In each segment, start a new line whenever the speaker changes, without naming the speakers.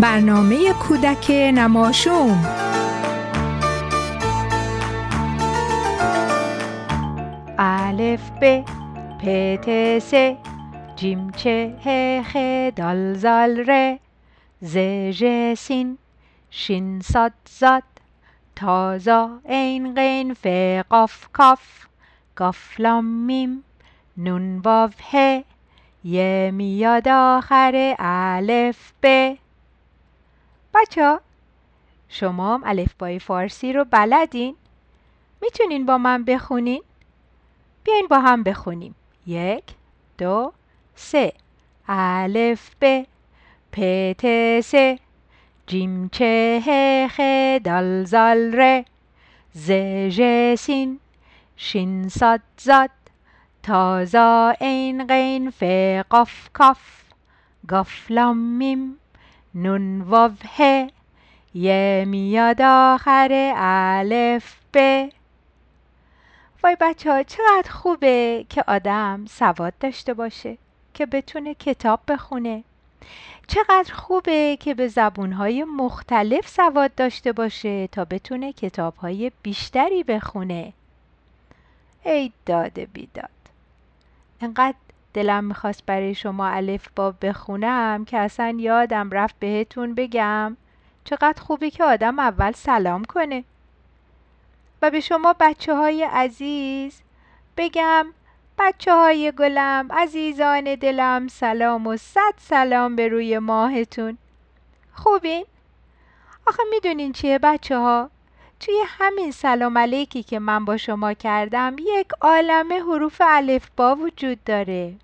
برنامه کودک نماشوم.
الف ب پ ت ث جیم چه ح خ دال زال ر ز ژ سین شین صاد زاد تا ذا عین غین ف قاف کاف گاف لام میم نون واو ه یه میاد آخر الف ب. بچه ها شما هم الفبای فارسی رو بلدین؟ می‌تونین با من بخونین؟ بیاین با هم بخونیم. یک دو سه. الف ب پ ت س. جیم چه ه خ دال زال ر. ز ژ سین. شین صاد زاد. تا ذا عین غین ف قاف کاف. گاف لام میم. نون واو ه یه میاد آخر الف ب. وای بچه ها چقدر خوبه که آدم سواد داشته باشه که بتونه کتاب بخونه. چقدر خوبه که به زبونهای مختلف سواد داشته باشه تا بتونه کتابهای بیشتری بخونه. ای داده بیداد. انقدر دلم می‌خواست برای شما الف با بخونم که اصلا یادم رفت بهتون بگم چقدر خوبه که آدم اول سلام کنه و به شما بچه های عزیز بگم بچه های گلم عزیزان دلم سلام و صد سلام به روی ماهتون خوبین؟ آخه می‌دونین چیه بچه ها؟ توی همین سلام علیکی که من با شما کردم یک عالم حروف با وجود داره.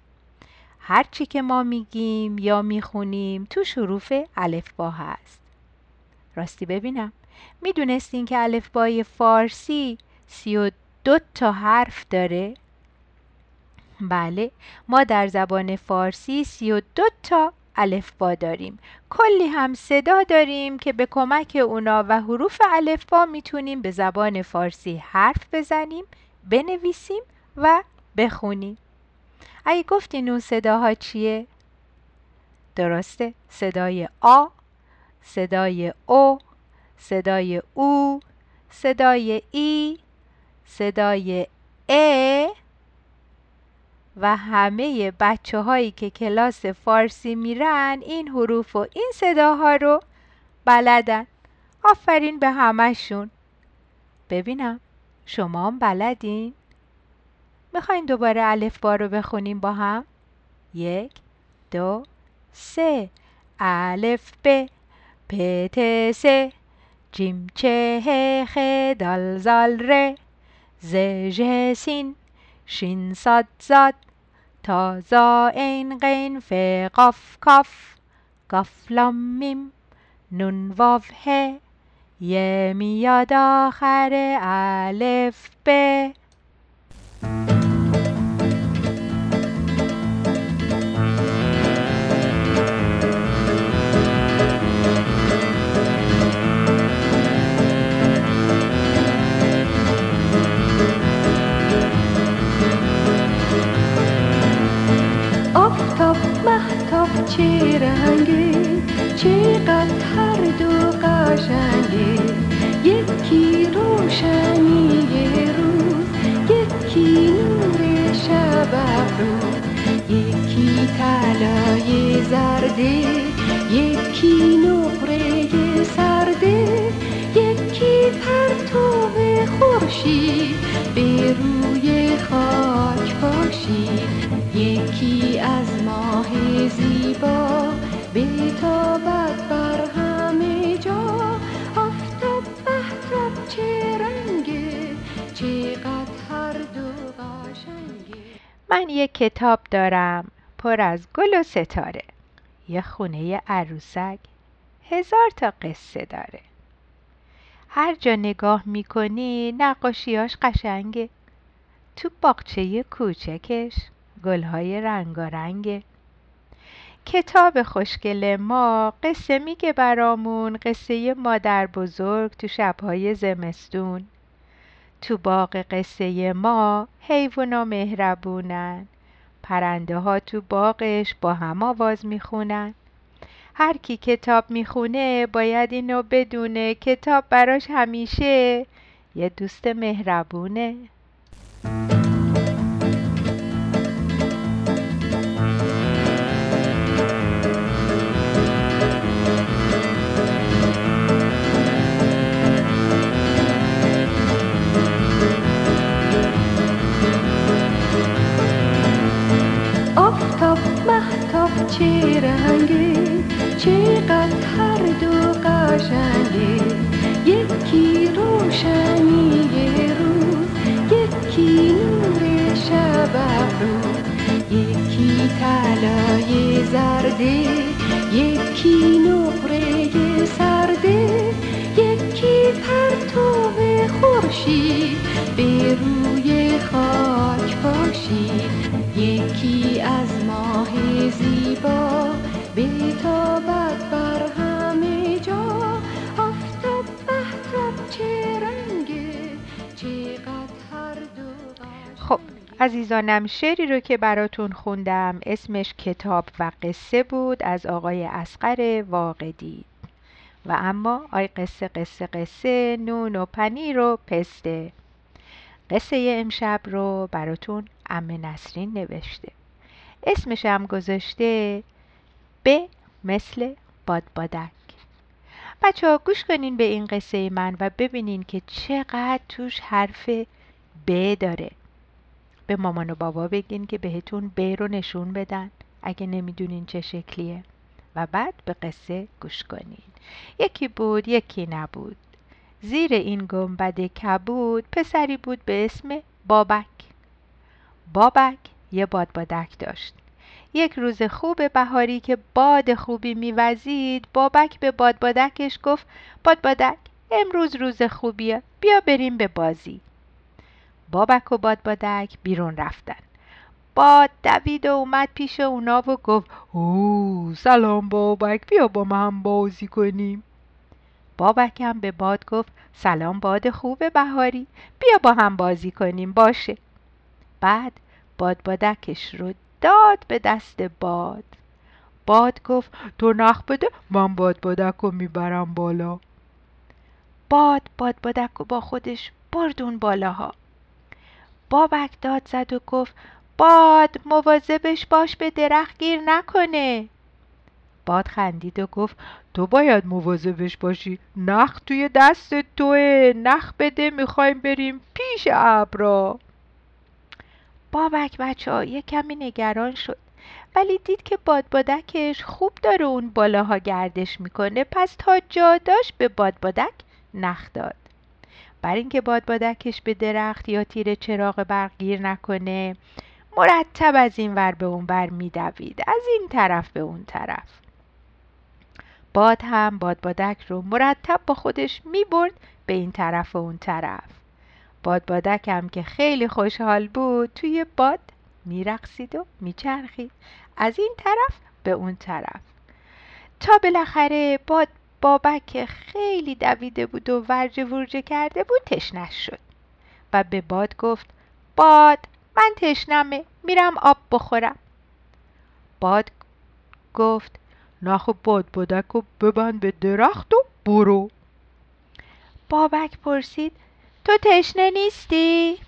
هرچی که ما میگیم یا می‌خونیم تو حروف با هست. راستی ببینم. می‌دونستین که الفبای فارسی سی و دو تا حرف داره؟ بله ما در زبان فارسی سی و دو تا الفبا داریم. کلی هم صدا داریم که به کمک اونا و حروف الفبا می‌تونیم به زبان فارسی حرف بزنیم بنویسیم و بخونیم. اگه گفتین اون صداها چیه؟ درسته. صدای آ صدای او صدای او صدای ای صدای ا و همه بچه هایی که کلاس فارسی میرن این حروف و این صداها رو بلدن. آفرین به همشون ببینم شما هم بلدین؟ می‌خواین دوباره الف با رو بخونیم با هم؟ یک دو سه. الف ب پ ت س. جیم چه ه خ دال زال ر. ز ژ سین شین صاد ضاد. طا ظا عین غین ف قاف کاف گاف لام میم نون واو ه یه میاد آخر الف ب.
رنگه چقدر هر دو قشنگه یکی روشنی روز یکی نور شب روز یکی طلای زرده یکی نقره سرده. یکی پرتو خورشید به روی خاک پاشید. یکی از ماه زیبا
من یک کتاب دارم پر از گل و ستاره. یه خونه عروسک هزار تا قصه داره. هر جا نگاه می‌کنی نقاشیاش قشنگه. تو باغچه کوچکش گلهای رنگارنگه. کتاب خوشگل ما قصه میگه برامون قصه مادر بزرگ تو شبهای زمستون. تو باغ قصه ما حیوانا مهربونن. پرنده ها تو باغش با هم آواز می‌خونن. هر کی کتاب می‌خونه باید اینو بدونه کتاب براش همیشه یه دوست مهربونه.
طلای زرده یکی نقره سرده یکی پرتو خورشید به روی خاک باشید یکی از ماه زیبا بتابد
عزیزانم شعری رو که براتون خوندم اسمش کتاب و قصه بود از آقای اسقر واقدی. و اما آی قصه قصه قصه نون و پنیر و پسته. قصه امشب رو براتون ام نسرین نوشته. اسمش هم گذاشته به مثل بادبادک بچه ها گوش کنین به این قصه من و ببینین که چقدر توش حرف ب داره. به مامان و بابا بگین که بهتون ب رو نشون بدن. اگه نمی‌دونین چه شکلیه. و بعد به قصه گوش کنین. یکی بود یکی نبود. زیر این گنبد کبود پسری بود به اسم بابک. بابک یه بادبادک داشت. یک روز خوب بهاری که باد خوبی میوزید بابک به بادبادکش گفت بادبادک امروز روز خوبیه بیا بریم به بازی. بابک و بادبادک بیرون رفتن. باد دوید و اومد پیش اونا و گفت او سلام بابک بیا با هم بازی کنیم. بابک هم به باد گفت سلام باد خوب بهاری بیا با هم بازی کنیم باشه. بعد بادبادکش رو داد به دست باد. باد گفت تو نخ بده من بادبادک رو می‌برم بالا. باد بادبادک رو با خودش بردون بالاها. بابک داد زد و گفت باد مواظبش باش به درخت گیر نکنه. باد خندید و گفت تو باید مواظبش باشی نخ توی دست توه نخ بده می‌خوایم بریم پیش ابرا بابک بچه ها یه کمی نگران شد ولی دید که بادبادکش خوب داره اون بالاها گردش می‌کنه پس تا جا داشت به بادبادک نخ داد. بر اینکه بادبادکش به درخت یا تیر چراغ برق گیر نکنه مرتب از این ور به اون ور میدوید. از این طرف به اون طرف. باد هم بادبادک رو مرتب با خودش می‌برد به این طرف و اون طرف. بادبادک هم که خیلی خوشحال بود توی باد میرقصید و میچرخید. از این طرف به اون طرف. تا بالاخره باد بابک خیلی دویده بود و ورجه ورجه کرده بود تشنش شد. و به باد گفت باد من تشنمه میرم آب بخورم. باد گفت نخ باد بادک و ببند به درخت و برو. بابک پرسید تو تشنه نیستی؟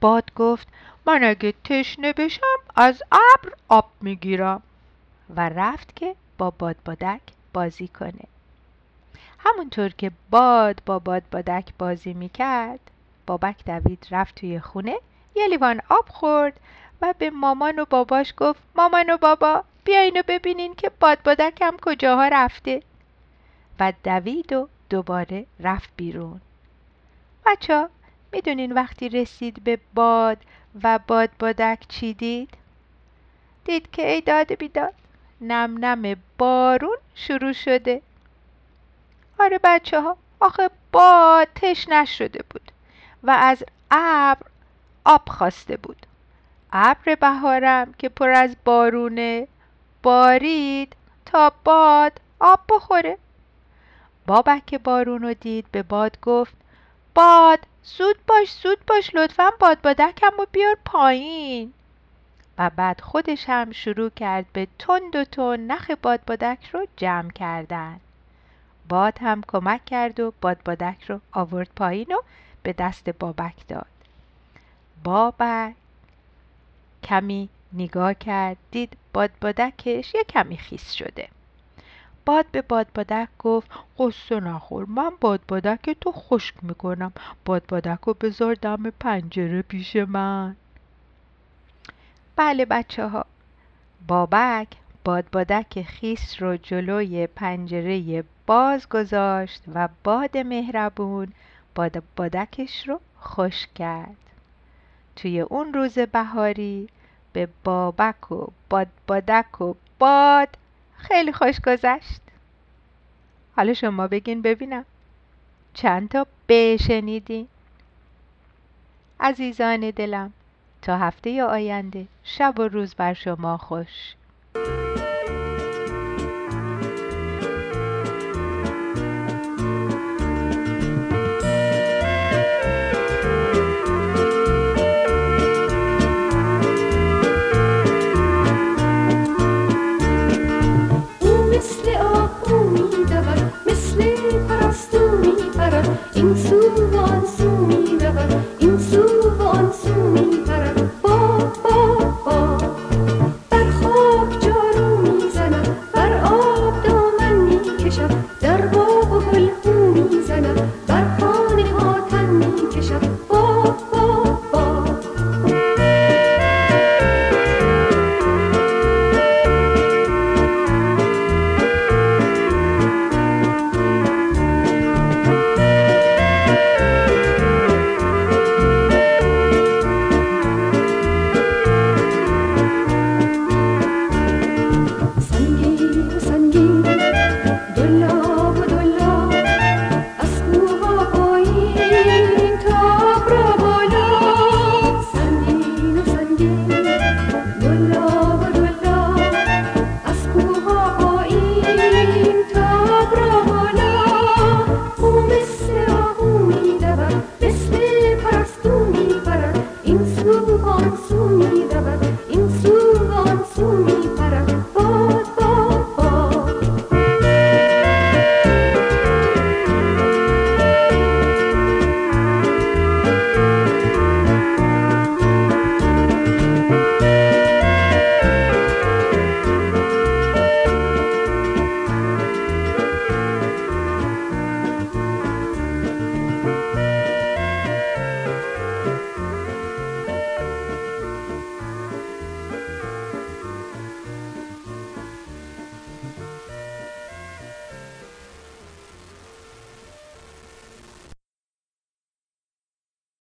باد گفت من اگه تشنه بشم از ابر آب می‌گیرم. و رفت که با بادبادک بازی کنه. همونطور که باد با بادبادک بازی می‌کرد بابک دوید رفت توی خونه یه لیوان آب خورد و به مامان و باباش گفت مامان و بابا بیاین و ببینین که بادبادکم کجاها رفته. و دوید و دوباره رفت بیرون. بچه می‌دونین وقتی رسید به باد و بادبادک چی دید؟ دید که ای داد بیداد. نم نم بارون شروع شده. آره بچه ها آخه باد تشنش شده بود و از ابر آب خواسته بود. ابر بهارم که پر از بارونه بارید تا باد آب بخوره. بابک بارون رو دید به باد گفت باد زود باش زود باش لطفا باد بادکم رو بیار پایین. و بعد خودش هم شروع کرد به تند و تند نخ بادبادک رو جمع کردن. باد هم کمک کرد و بادبادک رو آورد پایین و به دست بابک داد. بابک کمی نگاه کرد دید بادبادکش یه کمی خیس شده. باد به بادبادک گفت قصه نخور من بادبادک تو خشک می‌کنم. بادبادک رو بذار دم پنجره پیش من. بله بچه ها بابک بادبادک خیس رو جلوی پنجره باز گذاشت و باد مهربون بادبادکش رو خوش کرد. توی اون روز بهاری به بابک و بادبادک و باد خیلی خوش گذشت. حالا شما بگین ببینم. چند تا بشنیدین؟ عزیزان دلم. تا هفته آینده. شب و روز بر شما خوش.